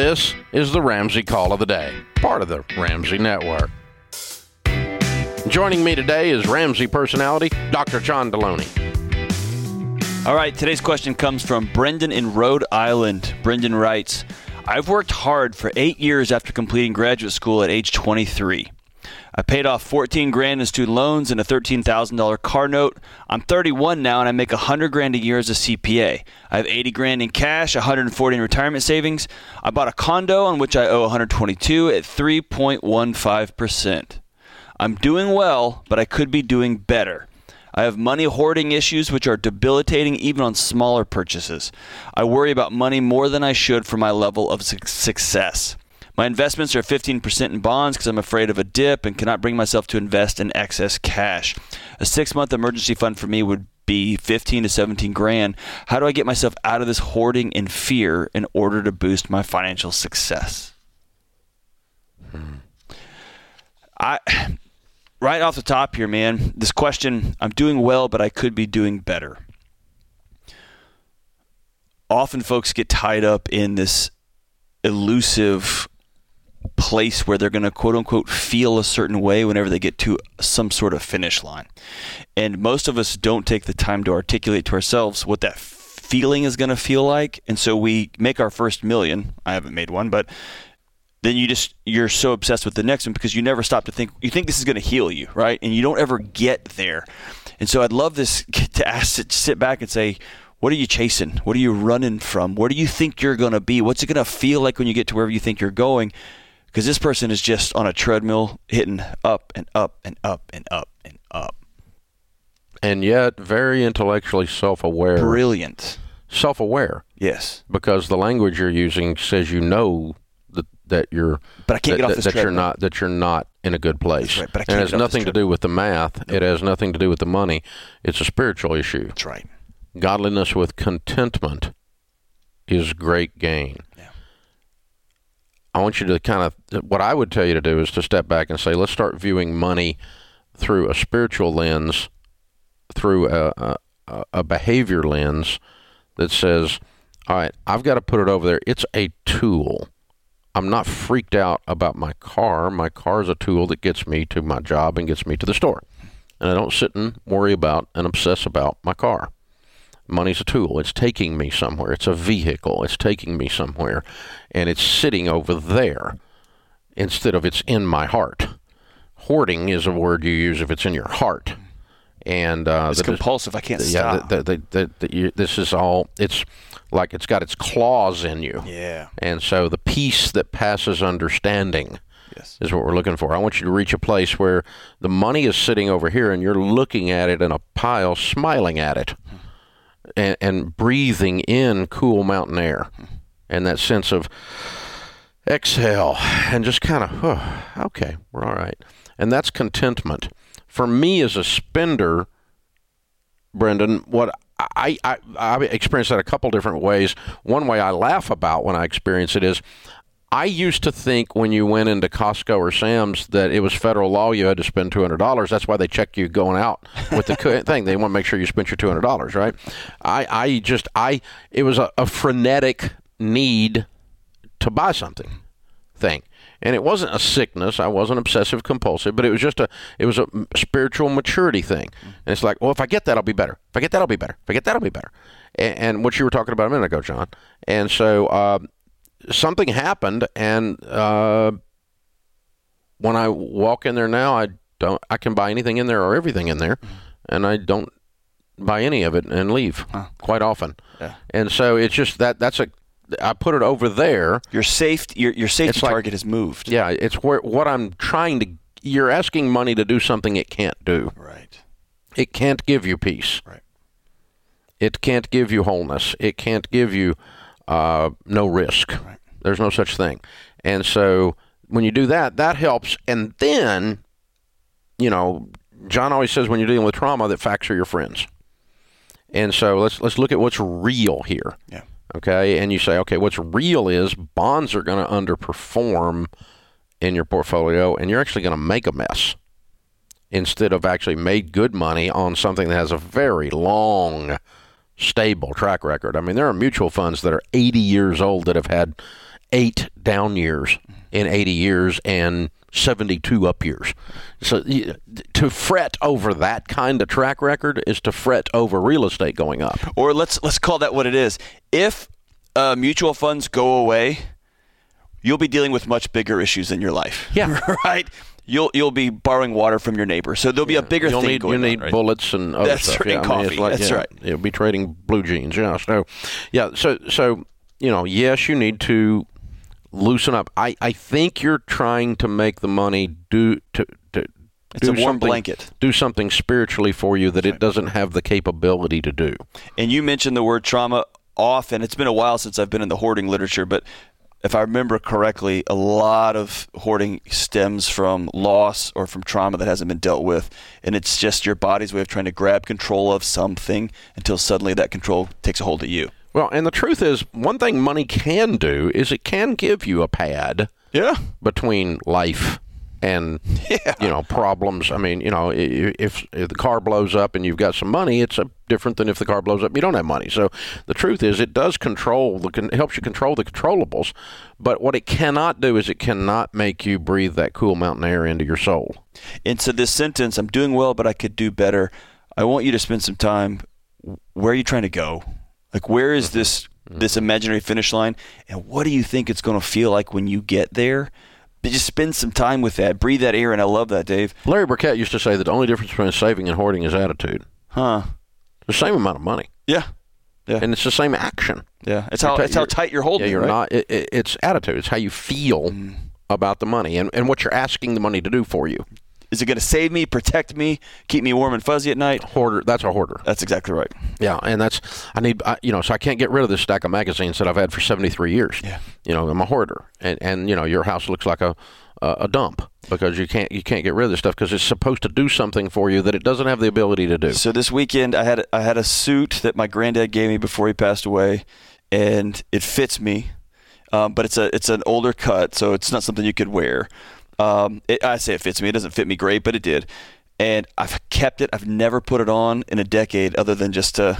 This is the Ramsey Call of the Day, part of the Ramsey Network. Joining me today is Ramsey personality Dr. John Delony. All right, today's question comes from Brendan in Rhode Island. Brendan writes, I've worked hard for eight years after completing graduate school at age 23. I paid off 14 grand in student loans and a $13,000 car note. I'm 31 now and I make 100 grand a year as a CPA. I have 80 grand in cash, 140 in retirement savings. I bought a condo on which I owe 122 at 3.15%. I'm doing well, but I could be doing better. I have money hoarding issues which are debilitating even on smaller purchases. I worry about money more than I should for my level of su- success. My investments are 15% in bonds because I'm afraid of a dip and cannot bring myself to invest in excess cash. A six month emergency fund for me would be 15 to 17 grand. How do I get myself out of this hoarding and fear in order to boost my financial success? Hmm. I right off the top here, man, this question, I'm doing well, but I could be doing better. Often folks get tied up in this elusive place where they're going to quote unquote feel a certain way whenever they get to some sort of finish line. And most of us don't take the time to articulate to ourselves what that feeling is going to feel like. And so we make our first million. I haven't made one, but then you just you're so obsessed with the next one because you never stop to think you think this is going to heal you right and you don't ever get there and so i'd love this to ask to sit back and say what are you chasing what are you running from where do you think you're going to be what's it going to feel like when you get to wherever you think you're going because this person is just on a treadmill hitting up and up and up and up and up And yet, very intellectually self aware. brilliant Self aware, yes because the language you're using says you know that, that you're. But I can't that, get off this that you're not that you're not in a good place. That's right, but I can't it has get off this nothing to do with the math. It has nothing to do with the money. It's a spiritual issue. that's right Godliness with contentment is great gain. Yeah. I want you to kind of what I would tell you to do is to step back and say, let's start viewing money through a spiritual lens, through a, a, a behavior lens that says, all right, I've got to put it over there. It's a tool. I'm not freaked out about my car. My car is a tool that gets me to my job and gets me to the store. And I don't sit and worry about and obsess about my car. Money's a tool. It's taking me somewhere. It's a vehicle. It's taking me somewhere. And it's sitting over there instead of it's in my heart. Hoarding is a word you use if it's in your heart. And uh, it's the- compulsive i can't yeah, stop the, the, the, the, you, this is all. It's like it's got its claws in you, yeah and so the peace that passes understanding yes is what we're looking for. I want you to reach a place where the money is sitting over here, and you're looking at it in a pile, smiling at it, and, and breathing in cool mountain air, and that sense of exhale, and just kind of, oh, okay, we're all right, and that's contentment. For me as a spender, Brendan, what I, I I experienced that a couple different ways. One way I laugh about when I experience it is I used to think when you went into Costco or Sam's that it was federal law you had to spend two hundred dollars. That's why they check you going out with the thing. They want to make sure you spent your two hundred dollars, right? I, I just I it was a, a frenetic need to buy something thing. And it wasn't a sickness. I wasn't obsessive compulsive, but it was just a it was a spiritual maturity thing. And it's like, well, if I get that, I'll be better. If I get that, I'll be better. If I get that, I'll be better. And, and what you were talking about a minute ago, John. And so uh, something happened, and uh, when I walk in there now, I don't. I can buy anything in there or everything in there, and I don't buy any of it and leave quite often. Yeah. And so it's just that that's a. I put it over there. your safe your, your safety like- target has moved Yeah, it's where what I'm trying to. You're asking money to do something it can't do. right It can't give you peace. Right. It can't give you wholeness. It can't give you uh, no risk. Right. There's no such thing. And so when you do that, that helps. And then, you know, John always says when you're dealing with trauma that facts are your friends. And so let's let's look at what's real here. Yeah. Okay. And you say, okay, what's real is bonds are going to underperform in your portfolio, and you're actually going to make a mess instead of actually made good money on something that has a very long, stable track record. I mean, there are mutual funds that are 80 years old that have had eight down years in 80 years and 72 up years. So to fret over that kind of track record is to fret over real estate going up. Or let's let's call that what it is. If uh, mutual funds go away, you'll be dealing with much bigger issues in your life. Yeah. right. You'll you'll be borrowing water from your neighbor, so there'll be a bigger You'll thing need, going you on, need right? bullets and other That's stuff. right, yeah, and I mean, like, That's yeah, right. You'll be trading blue jeans. Yeah. So, yeah. So, so you know, yes, you need to loosen up. I, I think you're trying to make the money do to. to It's do a warm blanket. Do something spiritually for you that it doesn't have the capability to do. And you mentioned the word trauma often. It's been a while since I've been in the hoarding literature, but if I remember correctly, a lot of hoarding stems from loss or from trauma that hasn't been dealt with. And it's just your body's way of trying to grab control of something until suddenly that control takes a hold of you. Well, and the truth is, one thing money can do is it can give you a pad Yeah. between life and Yeah. you know problems. I mean, you know, if, if the car blows up and you've got some money, it's a, different than if the car blows up and you don't have money. So the truth is, it does control the con- helps you control the controllables. But what it cannot do is it cannot make you breathe that cool mountain air into your soul. And so this sentence, I'm doing well, but I could do better. I want you to spend some time. Where are you trying to go? Like, where is mm-hmm. this this imaginary finish line? And what do you think it's going to feel like when you get there? But just spend some time with that. Breathe that air, and I love that, Dave. Larry Burkett used to say that the only difference between saving and hoarding is attitude. Huh? The same amount of money, Yeah. Yeah. and it's the same action. yeah. It's how it's how tight you're holding. Yeah, you're right? not. It, it, it's attitude. It's how you feel mm. about the money and, and what you're asking the money to do for you. Is it going to save me, protect me, keep me warm and fuzzy at night? Hoarder. That's a hoarder. That's exactly right. Yeah, and that's I need I, you know so I can't get rid of this stack of magazines that I've had for 73 years. Yeah. You know, I'm a hoarder, and and you know your house looks like a a, a dump because you can't you can't get rid of this stuff because it's supposed to do something for you that it doesn't have the ability to do. So this weekend, I had I had a suit that my granddad gave me before he passed away, and it fits me, um, but it's a it's an older cut, so it's not something you could wear. Um, it, I say it fits me. It doesn't fit me great, but it did, and I've kept it. I've never put it on in a decade, other than just to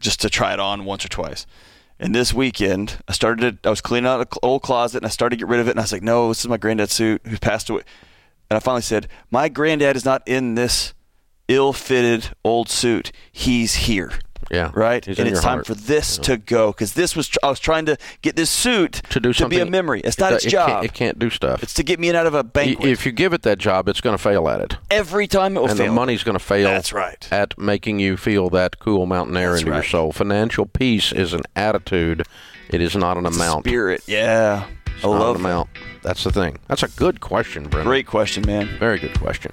just to try it on once or twice. And this weekend, I started. I was cleaning out an old closet, and I started to get rid of it. And I was like, "No, this is my granddad's suit who passed away." And I finally said, "My granddad is not in this ill-fitted old suit. He's here." Yeah. Right. He's and it's time heart. for this to go because this was. Tr- I was trying to get this suit to do something, to be a memory. It's not it, its it job. Can't, it can't do stuff. it's to get me in out of a banquet. if you give it that job, it's going to fail at it, Every time it will fail. and fail. the money's going to fail. That's right. At making you feel that cool mountain air That's into right. your soul. Financial peace is an attitude. It is not an amount. Spirit. Yeah. It's I not love that. amount. That's the thing. That's a good question, Brendan. Great question, man. Very good question.